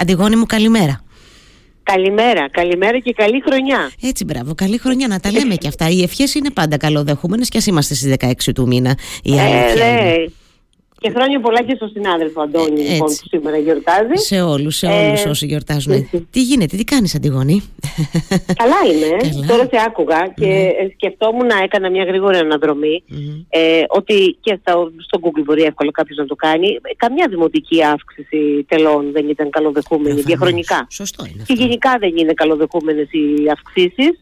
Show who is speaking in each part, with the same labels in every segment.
Speaker 1: Αντιγόνη μου καλημέρα.
Speaker 2: Καλημέρα, καλημέρα και καλή χρονιά.
Speaker 1: Έτσι, μπράβο, καλή χρονιά να τα λέμε και αυτά. Οι ευχές είναι πάντα καλοδεχούμενες και ας είμαστε στις 16 του μήνα. Η
Speaker 2: ε,
Speaker 1: αλήθεια
Speaker 2: ναι.
Speaker 1: Είναι.
Speaker 2: Και χρόνια πολλά και στον συνάδελφο Αντώνη,
Speaker 1: Ε,
Speaker 2: λοιπόν,
Speaker 1: έτσι.
Speaker 2: που σήμερα γιορτάζει.
Speaker 1: Σε όλους, σε
Speaker 2: Ε,
Speaker 1: όλους όσοι γιορτάζουν. τι γίνεται, τι κάνεις, Αντιγόνη;
Speaker 2: Καλά είμαι.
Speaker 1: Καλά.
Speaker 2: Τώρα σε άκουγα και ε, σκεφτόμουν να έκανα μια γρήγορη αναδρομή.
Speaker 1: Μμμ.
Speaker 2: Ε, ότι και στα, στο Google μπορεί εύκολα κάποιος να το κάνει. Ε, Καμιά δημοτική αύξηση τελών δεν ήταν καλοδεχούμενη
Speaker 1: Προφανώς.
Speaker 2: διαχρονικά.
Speaker 1: Σωστό είναι
Speaker 2: Και
Speaker 1: αυτό.
Speaker 2: γενικά δεν είναι καλοδεχούμενες οι αυξήσεις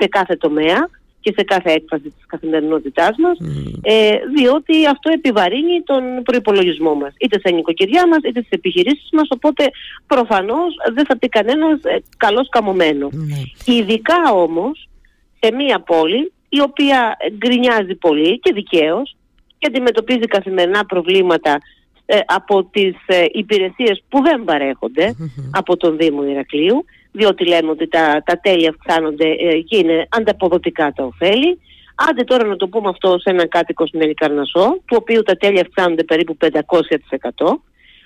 Speaker 2: σε κάθε τομέα και σε κάθε έκφραση της καθημερινότητάς μας
Speaker 1: Μμμ.
Speaker 2: ε, διότι αυτό επιβαρύνει τον προϋπολογισμό μας είτε στα νοικοκυριά μας είτε στις επιχειρήσεις μας οπότε προφανώς δεν θα πει κανένας ε, καλώς καμωμένος.
Speaker 1: Ναι.
Speaker 2: Ειδικά όμως σε μία πόλη η οποία γκρινιάζει πολύ και δικαίως και αντιμετωπίζει καθημερινά προβλήματα ε, από τις ε, υπηρεσίες που δεν παρέχονται
Speaker 1: Μμμ.
Speaker 2: από τον Δήμο Ηρακλείου διότι λέμε ότι τα, τα τέλη αυξάνονται ε, και είναι ανταποδοτικά τα ωφέλη. Άντε τώρα να το πούμε αυτό σε έναν κάτοικο στην Ελικαρνασό, του οποίου τα τέλη αυξάνονται περίπου 500%,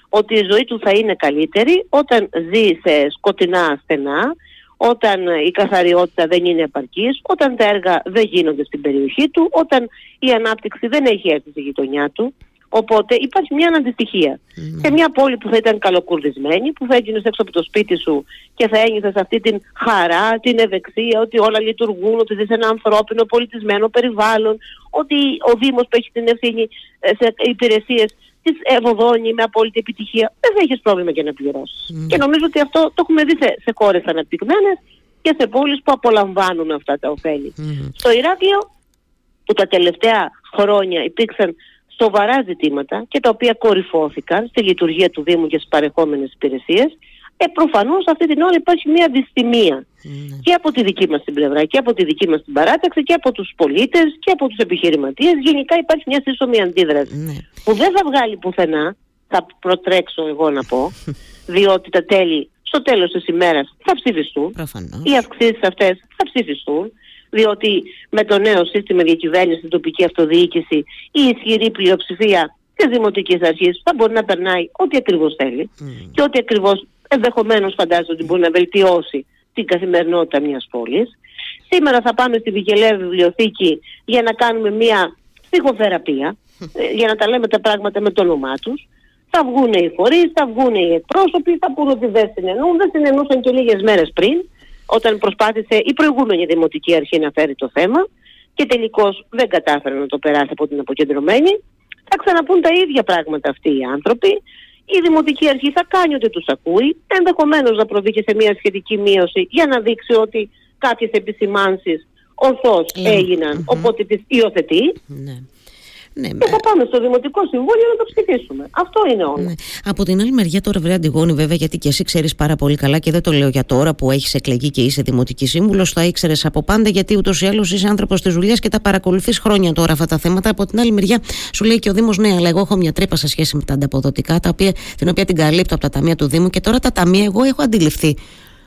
Speaker 2: ότι η ζωή του θα είναι καλύτερη όταν ζει σε σκοτεινά στενά, όταν ε, η καθαριότητα δεν είναι επαρκής, όταν τα έργα δεν γίνονται στην περιοχή του, όταν η ανάπτυξη δεν έχει έρθει στη γειτονιά του. Οπότε υπάρχει μια αντιστοιχία.
Speaker 1: Ναι.
Speaker 2: Σε μια πόλη που θα ήταν καλοκουρδισμένη, που θα έγινες έξω από το σπίτι σου και θα ένιωθες αυτή την χαρά, την ευεξία, ότι όλα λειτουργούν, ότι ζει σε ένα ανθρώπινο, πολιτισμένο περιβάλλον, ότι ο Δήμος που έχει την ευθύνη ε, σε υπηρεσίες τις ευωδώνει με απόλυτη επιτυχία. Δεν θα έχεις πρόβλημα για να πληρώσεις.
Speaker 1: Ναι.
Speaker 2: Και νομίζω ότι αυτό το έχουμε δει σε, σε χώρες αναπτυγμένες και σε πόλεις που απολαμβάνουν αυτά τα ωφέλη.
Speaker 1: Μμμ.
Speaker 2: Στο Ηράκλειο που τα τελευταία χρόνια υπήρξαν σοβαρά ζητήματα και τα οποία κορυφώθηκαν στη λειτουργία του Δήμου και στις παρεχόμενες υπηρεσίες, ε, προφανώς αυτή την ώρα υπάρχει μια δυστημία
Speaker 1: Ναι.
Speaker 2: και από τη δική μας την πλευρά και από τη δική μας την παράταξη και από τους πολίτες και από τους επιχειρηματίες. Γενικά υπάρχει μια σύσσωμη αντίδραση
Speaker 1: Ναι.
Speaker 2: που δεν θα βγάλει πουθενά, θα προτρέξω εγώ να πω, διότι τα τέλη στο τέλος της ημέρας θα ψηφιστούν
Speaker 1: Προφανώς.
Speaker 2: οι αυξήσεις αυτές θα ψηφιστούν, διότι με το νέο σύστημα διακυβέρνησης στην τοπική αυτοδιοίκηση η ισχυρή πλειοψηφία της Δημοτικής Αρχής θα μπορεί να περνάει ό,τι ακριβώς θέλει
Speaker 1: Μμμ.
Speaker 2: και ό,τι ακριβώς ενδεχομένως φαντάζεται ότι μπορεί να βελτιώσει την καθημερινότητα μιας πόλης. Σήμερα θα πάμε στη Βικελέα Βιβλιοθήκη για να κάνουμε μια ψυχοθεραπεία, ε, για να τα λέμε τα πράγματα με το όνομά τους. Θα βγουν οι φορείς, θα βγουν οι εκπρόσωποι, θα πούνε ότι δεν συνεννούν, δεν συνεννούσαν και λίγες μέρες πριν, όταν προσπάθησε η προηγούμενη Δημοτική Αρχή να φέρει το θέμα και τελικώς δεν κατάφερε να το περάσει από την αποκεντρωμένη. Θα ξαναπούν τα ίδια πράγματα αυτοί οι άνθρωποι. Η Δημοτική Αρχή θα κάνει ότι τους ακούει, ενδεχομένως να προβεί και σε μια σχετική μείωση για να δείξει ότι κάποιες επισημάνσεις ορθώς
Speaker 1: Λένε.
Speaker 2: έγιναν,
Speaker 1: Μμμ.
Speaker 2: οπότε τις υιοθετεί
Speaker 1: Ναι. Ναι,
Speaker 2: και θα πάμε στο Δημοτικό Συμβούλιο να το ψηφίσουμε. Αυτό είναι όλο.
Speaker 1: Ναι. Από την άλλη μεριά, τώρα, βρε Αντιγόνη, βέβαια, γιατί και εσύ ξέρεις πάρα πολύ καλά και δεν το λέω για τώρα που έχεις εκλεγεί και είσαι δημοτική σύμβουλος, το ήξερες από πάντα, γιατί ούτως ή άλλως είσαι άνθρωπος της δουλειάς και τα παρακολουθείς χρόνια τώρα αυτά τα θέματα. Από την άλλη μεριά, σου λέει και ο Δήμος, ναι, αλλά εγώ έχω μια τρύπα σε σχέση με τα ανταποδοτικά, τα οποία, την οποία την καλύπτω από τα ταμεία του Δήμου και τώρα τα ταμεία, εγώ έχω αντιληφθεί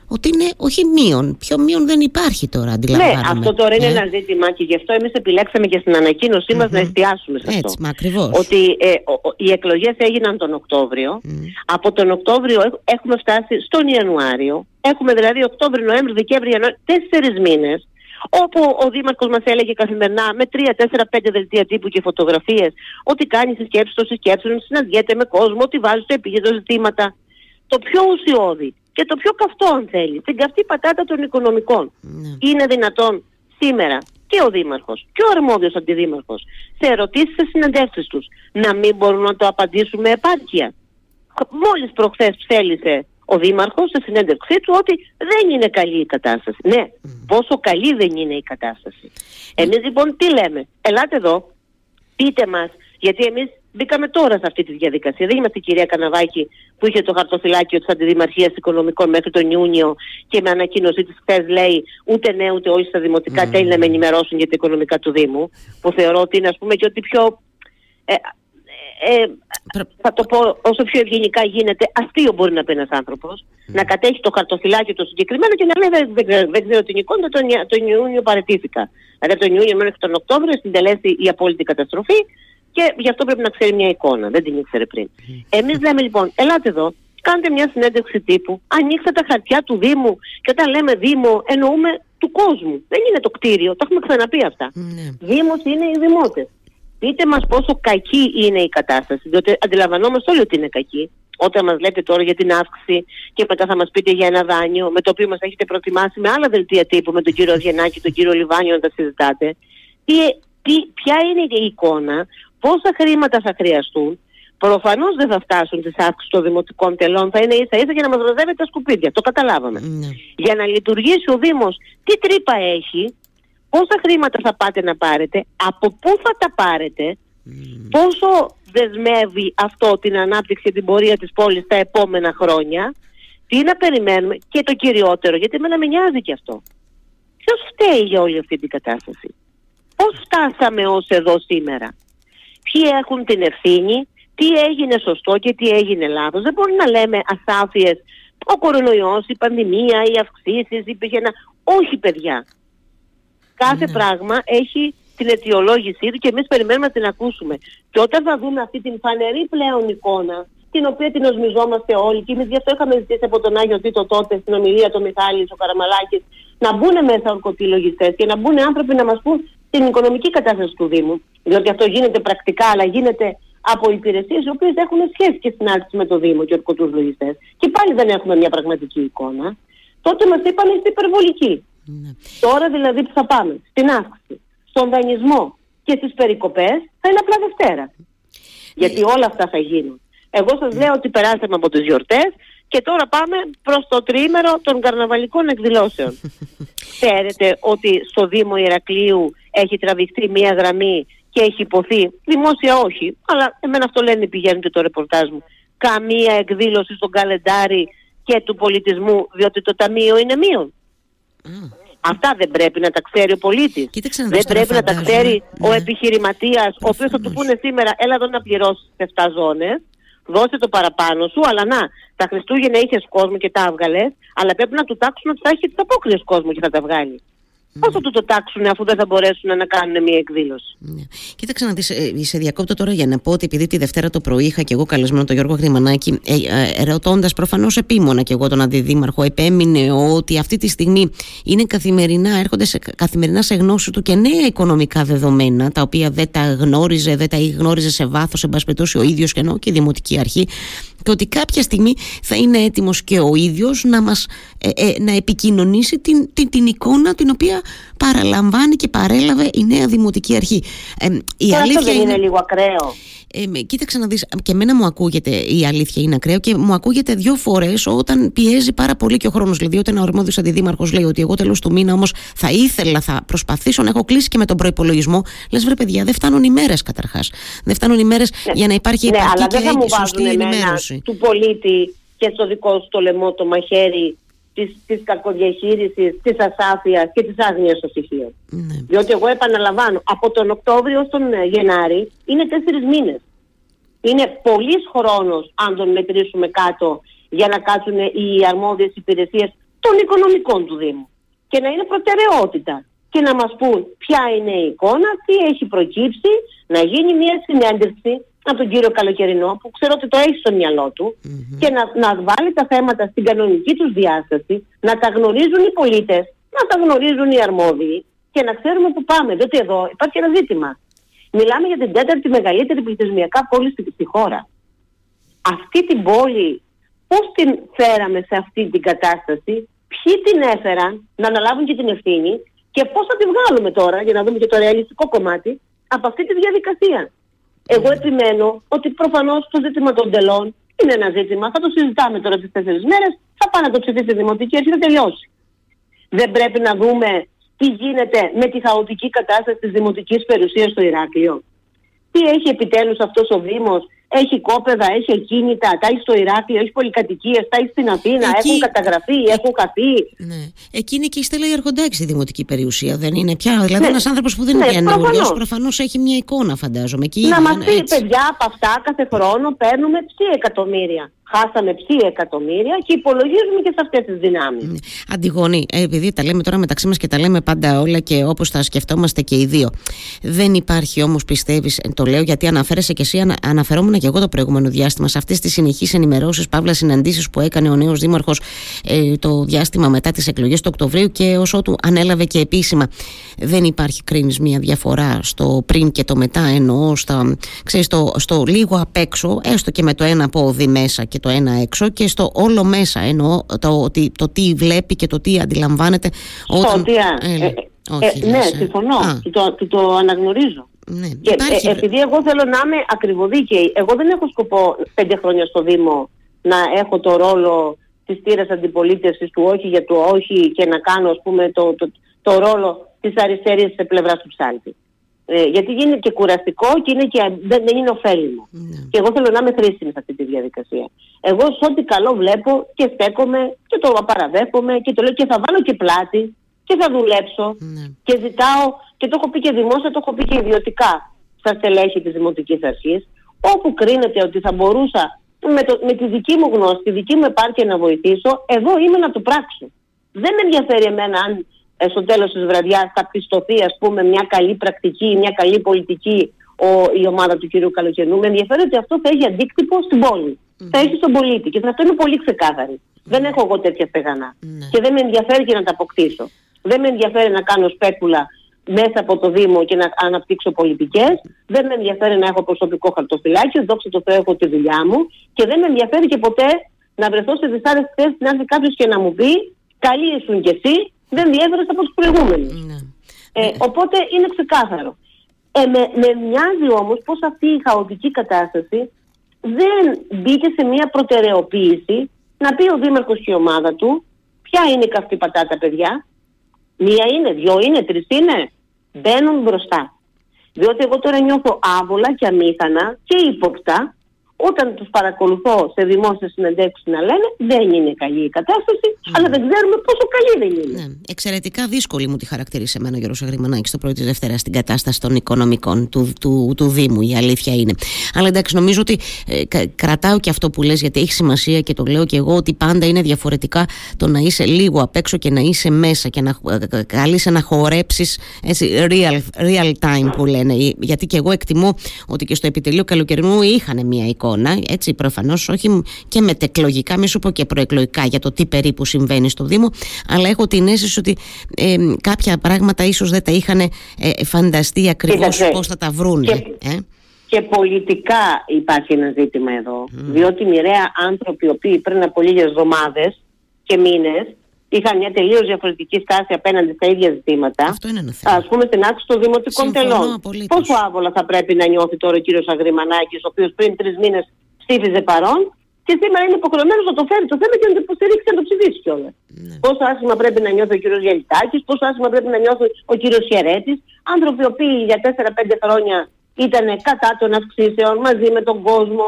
Speaker 1: ότι είναι όχι μείον. Πιο μείον δεν υπάρχει τώρα,
Speaker 2: Ναι,
Speaker 1: αντιλαμβάνομαι.
Speaker 2: αυτό τώρα είναι
Speaker 1: Ναι.
Speaker 2: ένα ζήτημα και γι' αυτό εμείς επιλέξαμε και στην ανακοίνωσή μας να εστιάσουμε σε αυτό.
Speaker 1: Έτσι, μα ακριβώς.
Speaker 2: Ότι ε, ο- ο- οι εκλογές έγιναν τον Οκτώβριο. Από τον Οκτώβριο έχ- έχουμε φτάσει στον Ιανουάριο. Έχουμε δηλαδή Οκτώβριο, Νοέμβριο, Δεκέμβριο, Ιανουάριο, τέσσερις μήνες όπου ο Δήμαρχος μας έλεγε καθημερινά με τρία, τέσσερα, πέντε δελτία τύπου και φωτογραφίες ότι κάνεις συσκέψεις των σκέψεων, συναντιέται με κόσμο, ότι βάζεις στο επίγειο ζητήματα. Το πιο ουσιώδη και το πιο καυτό αν θέλει, την καυτή πατάτα των οικονομικών.
Speaker 1: Ναι.
Speaker 2: Είναι δυνατόν σήμερα και ο Δήμαρχος και ο αρμόδιος αντιδήμαρχος σε ερωτήσεις σε συνεντεύξεις τους να μην μπορούν να το απαντήσουν με επάρκεια. Μόλις προχθές ψέλισε ο Δήμαρχος σε συνέντευξή του ότι δεν είναι καλή η κατάσταση. Ναι, πόσο καλή δεν είναι η κατάσταση. Εμείς λοιπόν τι λέμε, ελάτε εδώ, πείτε μας, γιατί εμείς μπήκαμε τώρα σε αυτή τη διαδικασία. Δεν είμαστε η κυρία Καναβάκη που είχε το χαρτοφυλάκιο της Αντιδημαρχίας Οικονομικών μέχρι τον Ιούνιο και με ανακοίνωσή της χθες λέει ούτε ναι ούτε όχι στα δημοτικά
Speaker 1: Mm.
Speaker 2: τέλη να με ενημερώσουν για τα οικονομικά του Δήμου που θεωρώ ότι είναι ας πούμε και ότι πιο ε, ε,
Speaker 1: Προ-
Speaker 2: θα το πω όσο πιο ευγενικά γίνεται, αστείο μπορεί να πει ένας άνθρωπος, να κατέχει το χαρτοφυλάκιο το συγκεκριμένο και να λέει δεν, δεν, ξέρω, δεν ξέρω την εικόνα, τον, Ια- τον Ιούνιο παρετήθηκα. Δηλαδή από τον Ιούνιο μέχρι τον Οκτώβριο συντελέσει η απόλυτη καταστροφή και γι' αυτό πρέπει να ξέρει μια εικόνα. Δεν την ήξερε πριν. Εμείς λέμε λοιπόν, ελάτε εδώ, κάντε μια συνέντευξη τύπου, ανοίξτε τα χαρτιά του Δήμου και όταν λέμε Δήμο εννοούμε του κόσμου. Δεν είναι το κτίριο, το έχουμε ξαναπεί αυτά. Ναι. Δήμος είναι οι δημότες. Πείτε μας πόσο κακή είναι η κατάσταση, διότι αντιλαμβανόμαστε όλοι ότι είναι κακή. Όταν μας λέτε τώρα για την αύξηση και μετά θα μας πείτε για ένα δάνειο με το οποίο μας έχετε προτιμάσει με άλλα δελτία τύπου με τον κύριο Διενάκη, τον κύριο Λιβάνιο να τα συζητάτε. Τι, τι, ποια είναι η εικόνα, πόσα χρήματα θα χρειαστούν, Προφανώς δεν θα φτάσουν τις αύξηση των δημοτικών τελών, θα είναι ίσα ίσα για να μας ροδεύετε τα σκουπίδια. Το καταλάβαμε. Ναι. Για να λειτουργήσει ο Δήμος, τι τρύπα έχει, πόσα χρήματα θα πάτε να πάρετε, από πού θα τα πάρετε, πόσο δεσμεύει αυτό την ανάπτυξη και την πορεία της πόλης τα επόμενα χρόνια, τι να περιμένουμε και το κυριότερο, γιατί εμένα με νοιάζει και αυτό. Ποιος φταίει για όλη αυτή την κατάσταση; Πώς φτάσαμε ως εδώ σήμερα; Ποιοι έχουν την ευθύνη, τι έγινε σωστό και τι έγινε λάθος. Δεν μπορεί να λέμε ασάφειες, ο κορονοϊός, η πανδημία, οι αυξήσεις, υπήρχε ένα... Όχι παιδιά. Κάθε ναι. πράγμα έχει την αιτιολόγησή του και εμείς περιμένουμε να την ακούσουμε. Και όταν θα δούμε αυτή την φανερή πλέον εικόνα, την οποία την οσμιζόμαστε όλοι, και εμείς γι' αυτό είχαμε ζητήσει από τον Άγιο Τίτο τότε στην ομιλία του Μιχάλης, ο Καραμαλάκης, να μπουν μέσα ορκωτοί λογιστές και να μπουν άνθρωποι να μας πούν την οικονομική κατάσταση του Δήμου. Διότι αυτό γίνεται πρακτικά, αλλά γίνεται από υπηρεσίες οι οποίες έχουν σχέση και συνάρτηση με το Δήμο και ορκωτού λογιστές. Και πάλι δεν έχουμε μια πραγματική εικόνα. Τότε μας είπαν είστε υπερβολικοί. Ναι. Τώρα δηλαδή που θα πάμε στην αύξηση, στον δανεισμό και στις περικοπές θα είναι απλά Δευτέρα. Γιατί ναι. όλα αυτά θα γίνουν. Εγώ σας ναι. λέω ότι περάσαμε από τις γιορτές και τώρα πάμε προς το τριήμερο των καρναβαλικών εκδηλώσεων. Ξέρετε ότι στο Δήμο Ηρακλείου έχει τραβηχτεί μία γραμμή και έχει υποθεί, δημόσια όχι, αλλά εμένα αυτό λένε πηγαίνουν και το ρεπορτάζ μου, καμία εκδήλωση στον καλεντάρι και του πολιτισμού, διότι το ταμείο είναι μείον. Αυτά δεν πρέπει να τα ξέρει ο πολίτης. Δεν πρέπει να τα ξέρει ο ναι. επιχειρηματίας, ο οποίος θα του πούνε σήμερα, έλα εδώ να πληρώσεις 7 ζώνες, δώσε το παραπάνω σου, αλλά να, τα Χριστούγεννα είχες κόσμο και τα έβγαλες, αλλά πρέπει να του τάξουν ότι θα έχει τι απόκριε κόσμος και θα τα βγάλει. Πώς θα του το τάξουν αφού δεν θα μπορέσουν να κάνουν μια εκδήλωση; Ναι.
Speaker 1: Κοίταξε να δεις, ε, σε διακόπτω τώρα για να πω ότι επειδή τη Δευτέρα το πρωί είχα και εγώ καλεσμένο τον Γιώργο Γρημανάκη, ε, ε, ρωτώντα προφανώς επίμονα και εγώ τον αντιδήμαρχο, επέμεινε ότι αυτή τη στιγμή είναι καθημερινά, έρχονται σε, καθημερινά σε γνώση του και νέα οικονομικά δεδομένα, τα οποία δεν τα γνώριζε, δεν τα γνώριζε σε βάθος, εν πάση ο ίδιος και ενώ και η Δημοτική Αρχή και ότι κάποια στιγμή θα είναι έτοιμος και ο ίδιος να μας ε, ε, να επικοινωνήσει την, την, την, εικόνα την οποία παραλαμβάνει και παρέλαβε η νέα Δημοτική Αρχή.
Speaker 2: Ε, η αλήθεια αυτό δεν είναι, είναι λίγο ακραίο
Speaker 1: ε, κοίταξε να δεις, και εμένα μου ακούγεται η αλήθεια είναι ακραίο και μου ακούγεται δύο φορές όταν πιέζει πάρα πολύ και ο χρόνος. Δηλαδή όταν ο αρμόδιος αντιδήμαρχος λέει ότι εγώ τέλος του μήνα όμως θα ήθελα, θα προσπαθήσω να έχω κλείσει και με τον προπολογισμό. Λες βρε παιδιά, δεν φτάνουν οι μέρες καταρχάς. Δεν φτάνουν οι μέρες ναι. για να υπάρχει
Speaker 2: ναι, αλλά και, δεν θα μου σωστή ενημέρωση. του πολίτη και στο δικό σου το λαιμό το μαχαίρι της, της κακοδιαχείρισης, της ασάφειας και της άγνοιας των στοιχείων. Ναι. Διότι εγώ επαναλαμβάνω, από τον Οκτώβριο στον ε, Γενάρη είναι τέσσερις μήνες. Είναι πολλής χρόνος αν τον μετρήσουμε κάτω για να κάτσουν οι αρμόδιες υπηρεσίες των οικονομικών του Δήμου. Και να είναι προτεραιότητα. Και να μας πούν ποια είναι η εικόνα, τι έχει προκύψει, να γίνει μια συνέντευξη από τον κύριο Καλοκαιρινό, που ξέρω ότι το έχει στο μυαλό του, και να, να βάλει τα θέματα στην κανονική τους διάσταση, να τα γνωρίζουν οι πολίτες, να τα γνωρίζουν οι αρμόδιοι και να ξέρουμε που πάμε. Διότι εδώ υπάρχει ένα ζήτημα. Μιλάμε για την τέταρτη μεγαλύτερη πληθυσμιακά πόλη στη, στη χώρα. Αυτή την πόλη, πώς την φέραμε σε αυτή την κατάσταση, ποιοι την έφεραν να αναλάβουν και την ευθύνη και πώς θα τη βγάλουμε τώρα, για να δούμε και το ρεαλιστικό κομμάτι, από αυτή τη διαδικασία. Εγώ επιμένω ότι προφανώς το ζήτημα των τελών είναι ένα ζήτημα. Θα το συζητάμε τώρα τι τέσσερις μέρες. Θα πάνε να το ψηφίσει η Δημοτική Αρχή, θα τελειώσει. Δεν πρέπει να δούμε τι γίνεται με τη χαοτική κατάσταση της δημοτικής περιουσίας στο Ηράκλειο. Τι έχει επιτέλους αυτός ο Δήμος έχει κόπεδα, έχει ακίνητα, τα έχει στο Ηράκλειο, έχει πολυκατοικίες, τα έχει στην Αθήνα, Εκεί... έχουν καταγραφεί, ε... έχουν χαθεί.
Speaker 1: Ναι. Εκεί είναι και η Στέλλα Ιαρχοντάκη στη δημοτική περιουσία, δεν είναι πια. Δηλαδή, ναι. ένας άνθρωπος που δεν ναι, είναι καινούριο, προφανώς έχει μια εικόνα, φαντάζομαι.
Speaker 2: Εκεί να μας πει, παιδιά, από αυτά κάθε χρόνο παίρνουμε 6 εκατομμύρια. Χάσαμε ψή εκατομμύρια και υπολογίζουμε και σε αυτές τις δυνάμεις. Ναι.
Speaker 1: Αντιγόνη, ε, επειδή τα λέμε τώρα μεταξύ μας και τα λέμε πάντα όλα και όπως τα σκεφτόμαστε και οι δύο. Δεν υπάρχει όμως, πιστεύεις, ε, το λέω γιατί αναφέρεσαι και εσύ, ανα, αναφερόμουν και εγώ το προηγούμενο διάστημα σε αυτές τις συνεχείς ενημερώσεις, παύλα συναντήσεις που έκανε ο νέος Δήμαρχος ε, το διάστημα μετά τις εκλογές του Οκτωβρίου και ως ότου ανέλαβε και επίσημα. Δεν υπάρχει, κρίνεις, μια διαφορά στο πριν και το μετά, εννοώ στα, ξέρεις, στο, στο λίγο απ' έξω, έστω και με το ένα πόδι μέσα και το ένα έξω και στο όλο μέσα εννοώ το, το, το τι βλέπει και το τι αντιλαμβάνεται
Speaker 2: όταν... Ε, ε, όχι, ναι, συμφωνώ και το, το αναγνωρίζω. Ναι, και, ε, επειδή εγώ θέλω να είμαι ακριβοδίκαιη, εγώ δεν έχω σκοπό πέντε χρόνια στο Δήμο να έχω το ρόλο της τύρας αντιπολίτευσης του όχι για το όχι και να κάνω ας πούμε το, το, το ρόλο της αριστερής σε πλευρά του ψάλτη. Ε, γιατί γίνεται και κουραστικό και, είναι και δεν, δεν είναι ωφέλιμο. Ναι. Και εγώ θέλω να είμαι χρήσιμη σε αυτή τη διαδικασία. Εγώ σε ό,τι καλό βλέπω και στέκομαι και το παραδέχομαι και το λέω και θα βάλω και πλάτη και θα δουλέψω ναι. και ζητάω και το έχω πει και δημόσια, το έχω πει και ιδιωτικά στα στελέχη της Δημοτικής Αρχής όπου κρίνεται ότι θα μπορούσα με, το, με τη δική μου γνώση, τη δική μου επάρκεια να βοηθήσω, εδώ είμαι να το πράξω. Δεν με ενδιαφέρει εμένα αν ε, στο τέλος της βραδιάς θα πιστωθεί ας πούμε μια καλή πρακτική, μια καλή πολιτική ο, η ομάδα του κυρίου Καλοκαιρινού. Με ενδιαφέρει ότι αυτό θα έχει αντίκτυπο στην πόλη. Θα έχει στον πολίτη. Και αυτό είναι πολύ ξεκάθαρη. Δεν έχω εγώ τέτοια στεγανά. Ναι. Και δεν με ενδιαφέρει και να τα αποκτήσω. Δεν με ενδιαφέρει να κάνω σπέκουλα μέσα από το Δήμο και να αναπτύξω πολιτικές. Δεν με ενδιαφέρει να έχω προσωπικό χαρτοφυλάκιο. Δόξα τω Θεώ, έχω τη δουλειά μου. Και δεν με ενδιαφέρει και ποτέ να βρεθώ σε δυσάρεστη θέση να έρθει κάποιος και να μου πει Καλή ήσουν κι εσύ, δεν διέφερε από του προηγούμενου. Ναι. Ε, ναι. οπότε είναι ξεκάθαρο. Ε, με, με μοιάζει όμως πως αυτή η χαοτική κατάσταση δεν μπήκε σε μια προτεραιοποίηση να πει ο Δήμαρχος και η ομάδα του ποια είναι η καυτή πατάτα παιδιά; Μία είναι, δυο είναι, τρεις είναι; Μπαίνουν μπροστά. Διότι εγώ τώρα νιώθω άβολα και αμήθανα και ύποπτα όταν τους παρακολουθώ σε δημόσιες συνεντεύξεις να λένε δεν είναι καλή η κατάσταση, αλλά δεν ξέρουμε πόσο καλή δεν είναι. Ναι.
Speaker 1: Εξαιρετικά δύσκολη μου τη χαρακτήρισε εμένα ο Γιώργος Αγριμανάκης το πρωί της Δευτέρας στην κατάσταση των οικονομικών του, του, του, Δήμου, η αλήθεια είναι. Αλλά εντάξει νομίζω ότι ε, κρατάω και αυτό που λες γιατί έχει σημασία και το λέω και εγώ ότι πάντα είναι διαφορετικά το να είσαι λίγο απ' έξω και να είσαι μέσα και να ε, καλείσαι να χορέψεις έτσι, real, real time που λένε. Γιατί και εγώ εκτιμώ ότι και στο επιτελείο καλοκαιρινού είχαν μια εικόνα εικόνα, έτσι προφανώς όχι και μετεκλογικά, μη σου πω και προεκλογικά για το τι περίπου συμβαίνει στο Δήμο, αλλά έχω την αίσθηση ότι ε, κάποια πράγματα ίσως δεν τα είχαν ε, φανταστεί ακριβώς πώς θα τα βρουν. Και, ε.
Speaker 2: και πολιτικά υπάρχει ένα ζήτημα εδώ, διότι μοιραία άνθρωποι οι οποίοι πριν από λίγες εβδομάδες και μήνες είχαν μια τελείως διαφορετική στάση απέναντι στα ίδια ζητήματα.
Speaker 1: Αυτό είναι ένα θέμα.
Speaker 2: Α πούμε στην άξη των δημοτικών τελών. Πόσο άβολα θα πρέπει να νιώθει τώρα ο κύριος Αγριμανάκης, ο οποίος πριν τρεις μήνες ψήφιζε παρόν και σήμερα είναι υποχρεωμένος να το φέρει το θέμα και να το υποστηρίξει και να το ψηφίσει κιόλας. Ναι. Πόσο άσχημα πρέπει να νιώθει ο κύριος Γελιτάκης, πόσο άσχημα πρέπει να νιώθει ο κύριος Χερέτη. Άνθρωποι οι οποίοι για 4-5 χρόνια ήταν κατά των αυξήσεων μαζί με τον κόσμο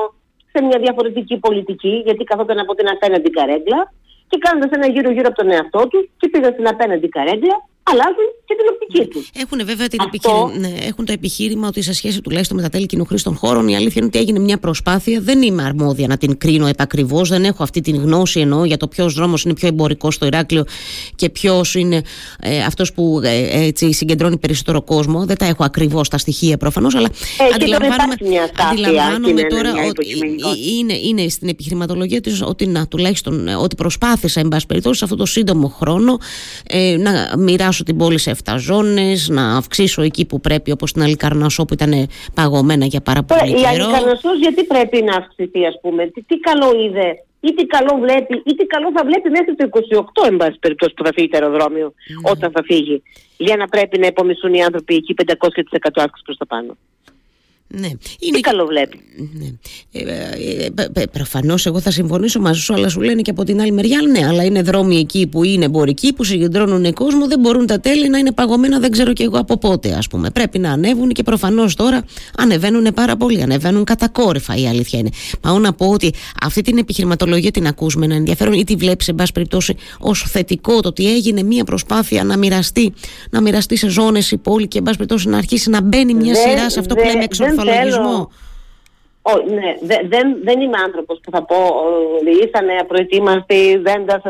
Speaker 2: σε μια διαφορετική πολιτική, γιατί καθόταν από την απέναντι καρέγκλα και κάνοντας ένα γύρο γύρω από τον εαυτό τους και πήγαν στην απέναντι καρέγκλα αλλάζουν και την οπτική τους.
Speaker 1: Έχουν βέβαια την Αυτό... ναι, έχουν το επιχείρημα ότι σε σχέση τουλάχιστον με τα τέλη κοινοχρήστων χώρων, η αλήθεια είναι ότι έγινε μια προσπάθεια. Δεν είμαι αρμόδια να την κρίνω επακριβώς. Δεν έχω αυτή την γνώση εννοώ για το ποιος δρόμος είναι πιο εμπορικός στο Ηράκλειο και ποιος είναι ε, αυτός που ε, έτσι συγκεντρώνει περισσότερο κόσμο. Δεν τα έχω ακριβώς τα στοιχεία προφανώς, αλλά
Speaker 2: ε, αντιλαμβάνομαι, αντιλαμβάνομαι
Speaker 1: τώρα ότι είναι, είναι στην επιχειρηματολογία της ότι να τουλάχιστον ε, ότι προσπάθησα, εν πάση περιπτώσει, σε αυτό το σύντομο χρόνο ε, να μοιράσω μοιράσω την πόλη σε 7 ζώνες, να αυξήσω εκεί που πρέπει, όπως στην Αλικαρνασό που ήταν παγωμένα για πάρα πολύ καιρό.
Speaker 2: Η Αλικαρνασός γιατί πρέπει να αυξηθεί, ας πούμε, τι, τι καλό είδε ή τι καλό βλέπει ή τι καλό θα βλέπει μέχρι το 28 εν πάση περιπτώσει που θα φύγει το αεροδρόμιο mm. όταν θα φύγει για να πρέπει να υπομισθούν οι άνθρωποι εκεί 500% αύξηση προς τα πάνω.
Speaker 1: Ναι.
Speaker 2: Είναι... Τι καλό βλέπει.
Speaker 1: Ναι. Ε, ε, ε Προφανώς εγώ θα συμφωνήσω μαζί σου, αλλά σου λένε και από την άλλη μεριά, ναι, αλλά είναι δρόμοι εκεί που είναι εμπορικοί, που συγκεντρώνουν κόσμο, δεν μπορούν τα τέλη να είναι παγωμένα, δεν ξέρω και εγώ από πότε, ας πούμε. Πρέπει να ανέβουν και προφανώς τώρα ανεβαίνουν πάρα πολύ, ανεβαίνουν κατακόρυφα, η αλήθεια είναι. Πάω να πω ότι αυτή την επιχειρηματολογία την ακούσουμε να ενδιαφέρον ή τη βλέπεις, εν πάση περιπτώσει, ως θετικό το ότι έγινε μια προσπάθεια να μοιραστεί, να μοιραστεί σε ζώνες η πόλη και, εν πάση περιπτώσει, να αρχίσει να μπαίνει μια σειρά σε αυτό που λέμε εξορθολογισμό.
Speaker 2: ναι, δεν, δεν είμαι άνθρωπος που θα πω ήσανε απροετοίμαστοι, δεν τα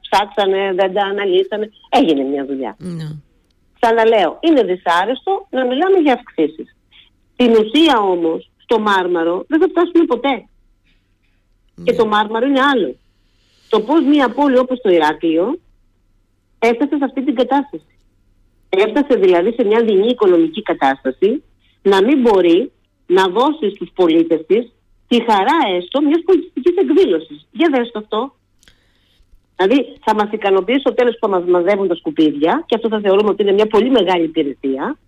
Speaker 2: ψάξανε, δεν τα αναλύσανε. Έγινε μια δουλειά. Ναι. Ξαναλέω, είναι δυσάρεστο να μιλάμε για αυξήσεις. Την ουσία όμως, στο Μάρμαρο δεν θα φτάσουμε ποτέ. Ναι. Και το Μάρμαρο είναι άλλο. Το πώς μια πόλη όπως το Ηράκλειο έφτασε σε αυτή την κατάσταση. Έφτασε δηλαδή σε μια δεινή οικονομική κατάσταση να μην μπορεί να δώσει στους πολίτες της τη χαρά έστω μιας πολιτιστικής εκδήλωσης. Για δες το αυτό. Δηλαδή θα μας ικανοποιήσει στο τέλος που μας μαζεύουν τα σκουπίδια και αυτό θα θεωρούμε ότι είναι μια πολύ μεγάλη υπηρεσία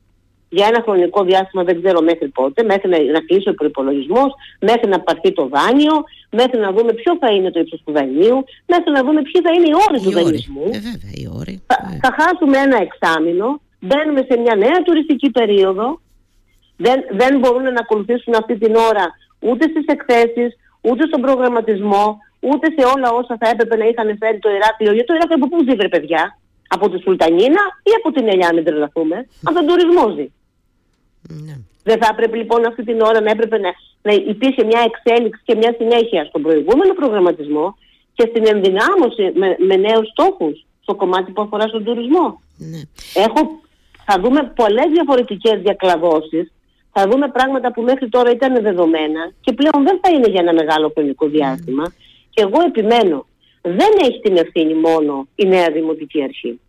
Speaker 2: για ένα χρονικό διάστημα δεν ξέρω μέχρι πότε, μέχρι να, να κλείσει ο προπολογισμό, μέχρι να πάρθει το δάνειο, μέχρι να δούμε ποιο θα είναι το ύψος του δανείου, μέχρι να δούμε ποιοι θα είναι οι όροι του δανεισμού.
Speaker 1: Ε, βέβαια, οι όροι.
Speaker 2: Θα, ε. θα χάσουμε ένα εξάμεινο, μπαίνουμε σε μια νέα τουριστική περίοδο. Δεν, δεν μπορούν να ακολουθήσουν αυτή την ώρα ούτε στις εκθέσεις, ούτε στον προγραμματισμό, ούτε σε όλα όσα θα έπρεπε να είχαν φέρει το Ηράκλειο. Γιατί το Ηράκλειο από πού ζει, παιδιά, από τη Σουλτανίνα ή από την Ελιά, μην τρελαθούμε; Από τον τουρισμό ζει. Ναι. Δεν θα έπρεπε λοιπόν αυτή την ώρα να έπρεπε να, να υπήρχε μια εξέλιξη και μια συνέχεια στον προηγούμενο προγραμματισμό και στην ενδυνάμωση με, με νέους στόχους στο κομμάτι που αφορά στον τουρισμό; Ναι. Έχω, θα δούμε πολλές διαφορετικές διακλαδώσεις, θα δούμε πράγματα που μέχρι τώρα ήταν δεδομένα και πλέον δεν θα είναι για ένα μεγάλο χρονικό διάστημα. Ναι. Και εγώ επιμένω, δεν έχει την ευθύνη μόνο η νέα Δημοτική Αρχή.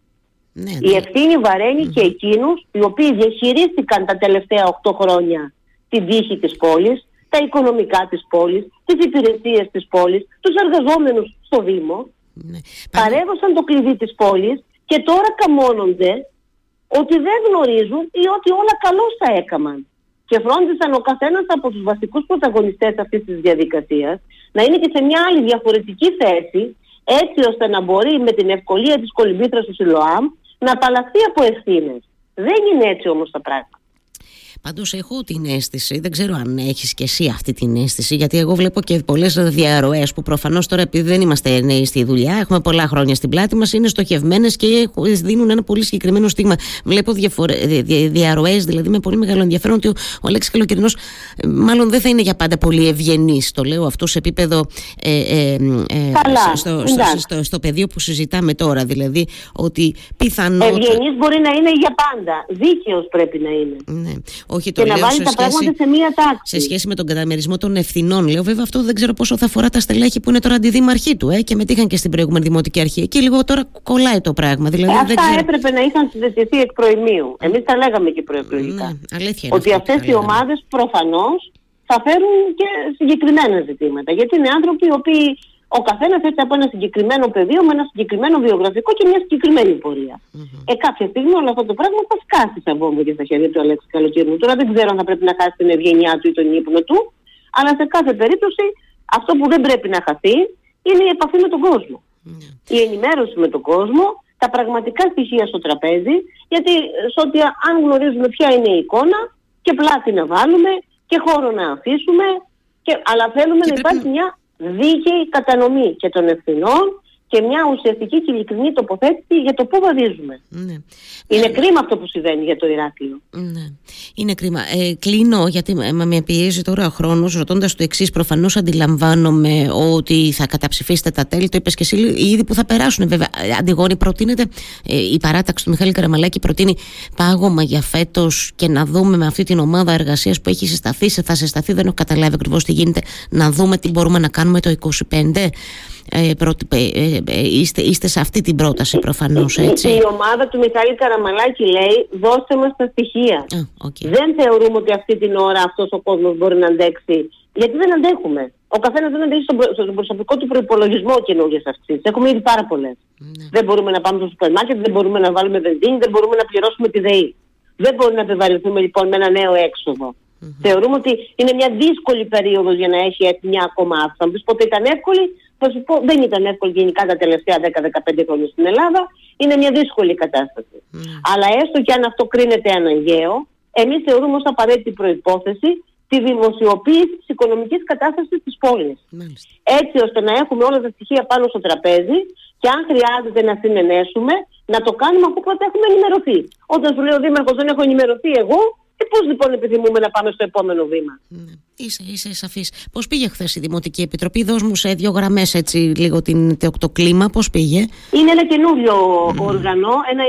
Speaker 2: Ναι, Η ναι. ευθύνη και εκείνους οι οποίοι διαχειρίστηκαν τα τελευταία 8 χρόνια την τύχη της πόλης, τα οικονομικά της πόλης, τις υπηρεσίες της πόλης, τους εργαζόμενους στο Δήμο. Ναι. Παρέδωσαν το κλειδί της πόλης και τώρα καμώνονται ότι δεν γνωρίζουν ή ότι όλα καλώς θα έκαναν. Και φρόντισαν ο καθένας από τους βασικούς πρωταγωνιστές αυτής της διαδικασίας να είναι και σε μια άλλη διαφορετική θέση έτσι ώστε να μπορεί με την ευκολία της κολυμπήτρας του Σιλοάμ να απαλλαχθεί από ευθύνες. Δεν είναι έτσι όμως τα πράγματα.
Speaker 1: Πάντως έχω την αίσθηση, δεν ξέρω αν έχεις και εσύ αυτή την αίσθηση γιατί εγώ βλέπω και πολλές διαρροές που προφανώς τώρα επειδή δεν είμαστε νέοι στη δουλειά έχουμε πολλά χρόνια στην πλάτη μας είναι στοχευμένες και δίνουν ένα πολύ συγκεκριμένο στίγμα. Βλέπω διαφορε... διαρροές δηλαδή με πολύ μεγάλο ενδιαφέρον ότι ο, ο Αλέξης Καλοκαιρινός ε, μάλλον δεν θα είναι για πάντα πολύ ευγενής το λέω αυτό σε επίπεδο ε, ε, ε στο, στο, στο, στο, πεδίο που συζητάμε τώρα δηλαδή ότι πιθανότατα...
Speaker 2: Ευγενής μπορεί να είναι για πάντα, δίκαιος πρέπει να είναι.
Speaker 1: Ναι. Όχι, το και λέω να βάλει
Speaker 2: σε τα σχέση, πράγματα σε μία τάξη.
Speaker 1: Σε σχέση με τον καταμερισμό των ευθυνών. Λέω βέβαια αυτό δεν ξέρω πόσο θα αφορά τα στελέχη που είναι τώρα αντιδήμαρχοί του ε, και μετήχαν και στην προηγούμενη δημοτική αρχή. Εκεί λίγο τώρα κολλάει το πράγμα. Δηλαδή,
Speaker 2: ε, αυτά ξέρω... έπρεπε να είχαν συζητηθεί εκ προημίου. Εμείς τα λέγαμε και προεκλογικά. Ναι,
Speaker 1: αλήθεια
Speaker 2: ότι αυτές οι ομάδες προφανώς θα φέρουν και συγκεκριμένα ζητήματα. Γιατί είναι άνθρωποι οι οποίοι ο καθένας έτσι από ένα συγκεκριμένο πεδίο, με ένα συγκεκριμένο βιογραφικό και μια συγκεκριμένη πορεία. Mm-hmm. Ε, κάποια στιγμή όλο αυτό το πράγμα θα σκάσει σαν βόμβα και στα χέρια του Αλέξη Καλοκύρνου. Τώρα δεν ξέρω αν θα πρέπει να χάσει την ευγενιά του ή τον ύπνο του, αλλά σε κάθε περίπτωση αυτό που δεν πρέπει να χαθεί είναι η επαφή με τον κόσμο. Mm-hmm. Η ενημέρωση με τον κόσμο, τα πραγματικά στοιχεία στο τραπέζι, γιατί σε ό,τι αν γνωρίζουμε ποια είναι η εικόνα και πλάτη να βάλουμε και χώρο να αφήσουμε, και, αλλά θέλουμε να υπάρχει μια δίκαιη κατανομή και των ευθυνών και μια ουσιαστική και ειλικρινή τοποθέτηση για το πού βαδίζουμε. Ναι. Είναι ε, κρίμα αυτό που συμβαίνει για το Ηράκλειο.
Speaker 1: Ναι. Είναι κρίμα. Ε, κλείνω γιατί με πιέζει τώρα ο χρόνος ρωτώντας το εξής. Προφανώς αντιλαμβάνομαι ότι θα καταψηφίσετε τα τέλη. Το είπες και εσύ ήδη που θα περάσουν. Βέβαια, Αντιγόνη, προτείνεται ε, η παράταξη του Μιχάλη Καραμαλάκη προτείνει πάγωμα για φέτος και να δούμε με αυτή την ομάδα εργασίας που έχει συσταθεί. Θα συσταθεί, δεν έχω καταλάβει ακριβώς τι γίνεται. Να δούμε τι μπορούμε να κάνουμε το 25. Ε, ε, ε, είστε, είστε σε αυτή την πρόταση προφανώς έτσι.
Speaker 2: Η ομάδα του Μιχάλη Καραμαλάκη λέει δώστε μας τα στοιχεία. okay. Δεν θεωρούμε ότι αυτή την ώρα αυτός ο κόσμος μπορεί να αντέξει. Γιατί δεν αντέχουμε. Ο καθένας δεν αντέχει στον, προσωπικό του προπολογισμό καινούργιε αυξήσει. Έχουμε ήδη πάρα πολλές. Ναι. Δεν μπορούμε να πάμε στο σούπερ μάρκετ, δεν μπορούμε να βάλουμε βενζίνη, δεν μπορούμε να πληρώσουμε τη ΔΕΗ. Δεν μπορούμε να επιβαρυνθούμε λοιπόν με ένα νέο έξοδο. Θεωρούμε ότι είναι μια δύσκολη περίοδος για να έχει μια ακόμα αύξηση. Αν πει πότε ήταν εύκολη, θα σου πω, δεν ήταν εύκολη γενικά τα τελευταία 10-15 χρόνια στην Ελλάδα. Είναι μια δύσκολη κατάσταση. Mm. Αλλά έστω και αν αυτό κρίνεται αναγκαίο, εμείς θεωρούμε ως απαραίτητη προπόθεση τη δημοσιοποίηση της οικονομικής κατάστασης της πόλης. Έτσι ώστε να έχουμε όλα τα στοιχεία πάνω στο τραπέζι και αν χρειάζεται να συνενέσουμε, να το κάνουμε αφού πρώτα έχουμε ενημερωθεί. Όταν σου λέει ο Δήμαρχος δεν έχω ενημερωθεί εγώ, Ε, Πώς λοιπόν επιθυμούμε να πάμε στο επόμενο βήμα;
Speaker 1: Ναι. Είσαι, είσαι σαφής. Πώς πήγε χθες η Δημοτική Επιτροπή, δώσ' μου σε δύο γραμμές έτσι λίγο την, το, κλίμα, πώς πήγε;
Speaker 2: Είναι ένα καινούριο όργανο, ένα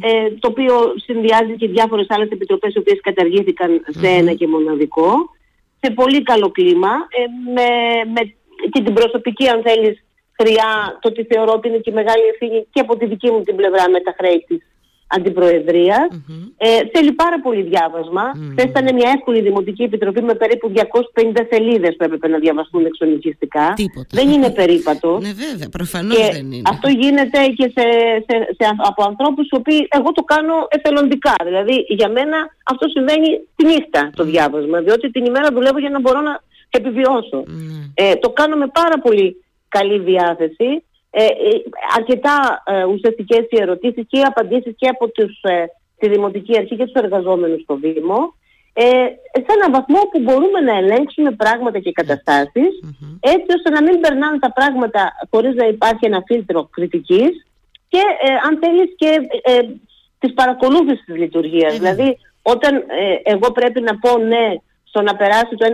Speaker 2: ε, το οποίο συνδυάζει και διάφορες άλλες επιτροπές, οι οποίες καταργήθηκαν σε ένα και μοναδικό. Σε πολύ καλό κλίμα, ε, με, με και την προσωπική, αν θέλεις, χρειά, το ότι θεωρώ ότι είναι και μεγάλη ευθύνη και από τη δική μου την πλευρά με τα χρέη της αντιπροεδρία. Ε, θέλει πάρα πολύ διάβασμα. Mm-hmm. ήταν μια εύκολη δημοτική επιτροπή με περίπου 250 σελίδες που έπρεπε να διαβαστούν εξονικιστικά. Δεν είναι περίπατο.
Speaker 1: ναι, βέβαια, προφανώς δεν είναι.
Speaker 2: Αυτό γίνεται και σε, σε, σε, από ανθρώπους οι οποίοι εγώ το κάνω εθελοντικά. Δηλαδή για μένα αυτό συμβαίνει τη νύχτα το διάβασμα. Διότι την ημέρα δουλεύω για να μπορώ να επιβιώσω. Ε, το κάνω με πάρα πολύ καλή διάθεση ε, ε, αρκετά ε, ουσιαστικές οι ερωτήσεις και οι απαντήσεις και από τους, ε, τη Δημοτική Αρχή και τους εργαζόμενους στο Δήμο. Ε, σε έναν βαθμό που μπορούμε να ελέγξουμε πράγματα και καταστασεις έτσι ώστε να μην περνάνε τα πράγματα χωρίς να υπάρχει ένα φίλτρο κριτικής και αν θέλεις και ε, της παρακολούθησης της λειτουργίας. Δηλαδή όταν εγώ πρέπει να πω ναι στο να περάσει το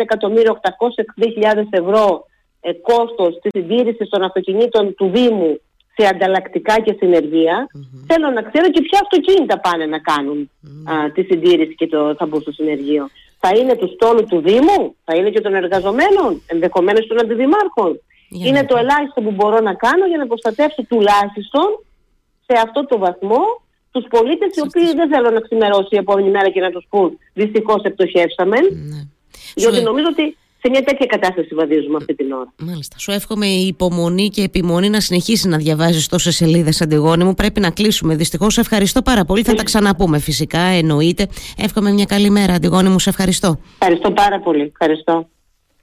Speaker 2: 1.860.000 ευρώ ε, κόστος της συντήρησης των αυτοκινήτων του Δήμου σε ανταλλακτικά και συνεργεια θέλω να ξέρω και ποια αυτοκίνητα πάνε να κάνουν α, τη συντήρηση και το, θα μπουν στο συνεργείο. Θα είναι του στόλου του Δήμου, θα είναι και των εργαζομένων, ενδεχομένως των αντιδημάρχων. είναι το ελάχιστο που μπορώ να κάνω για να προστατεύσω τουλάχιστον σε αυτό το βαθμό τους πολίτες οι οποίοι δεν θέλω να ξημερώσει η επόμενη μέρα και να τους πούν δυστυχώς εκτοχεύσαμε. Ναι. Διότι νομίζω ότι σε μια τέτοια κατάσταση βαδίζουμε αυτή την ώρα.
Speaker 1: Μάλιστα. Σου εύχομαι η υπομονή και επιμονή να συνεχίσει να διαβάζεις τόσες σελίδες, Αντιγόνη μου. Πρέπει να κλείσουμε. Δυστυχώς, ευχαριστώ πάρα πολύ. Θα τα ξαναπούμε φυσικά, εννοείται. Εύχομαι μια καλή μέρα, Αντιγόνη μου. Σε ευχαριστώ.
Speaker 2: Ευχαριστώ πάρα πολύ. Ευχαριστώ.